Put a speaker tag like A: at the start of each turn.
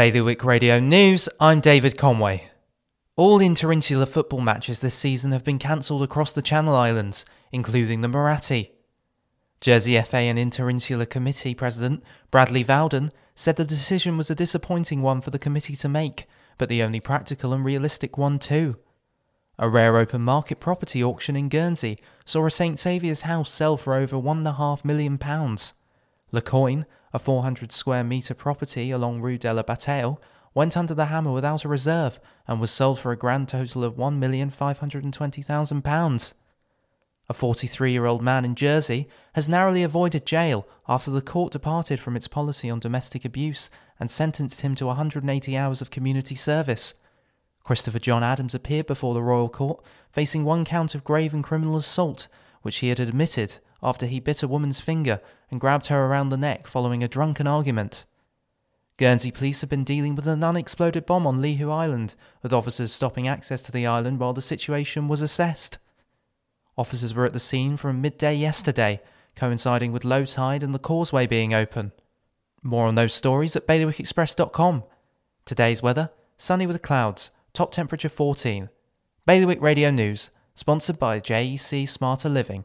A: Bailiwick Radio News, I'm David Conway. All interinsular football matches this season have been cancelled across the Channel Islands, including the Muratti. Jersey FA and Interinsular Committee President Bradley Vowden said the decision was a disappointing one for the committee to make, but the only practical and realistic one too. A rare open market property auction in Guernsey saw a St Saviour's house sell for over £1.5 million. Lecoin, a 400 square metre property along Rue de la Bataille, went under the hammer without a reserve and was sold for a grand total of £1,520,000. A 43 year old man in Jersey has narrowly avoided jail after the court departed from its policy on domestic abuse and sentenced him to 180 hours of community service. Christopher John Adams appeared before the Royal Court facing one count of grave and criminal assault, which he had admitted after he bit a woman's finger and grabbed her around the neck following a drunken argument. Guernsey police have been dealing with an unexploded bomb on Lihou Island, with officers stopping access to the island while the situation was assessed. Officers were at the scene from midday yesterday, coinciding with low tide and the causeway being open. More on those stories at bailiwickexpress.com. Today's weather sunny with clouds, top temperature 14. Bailiwick Radio News, sponsored by JEC Smarter Living.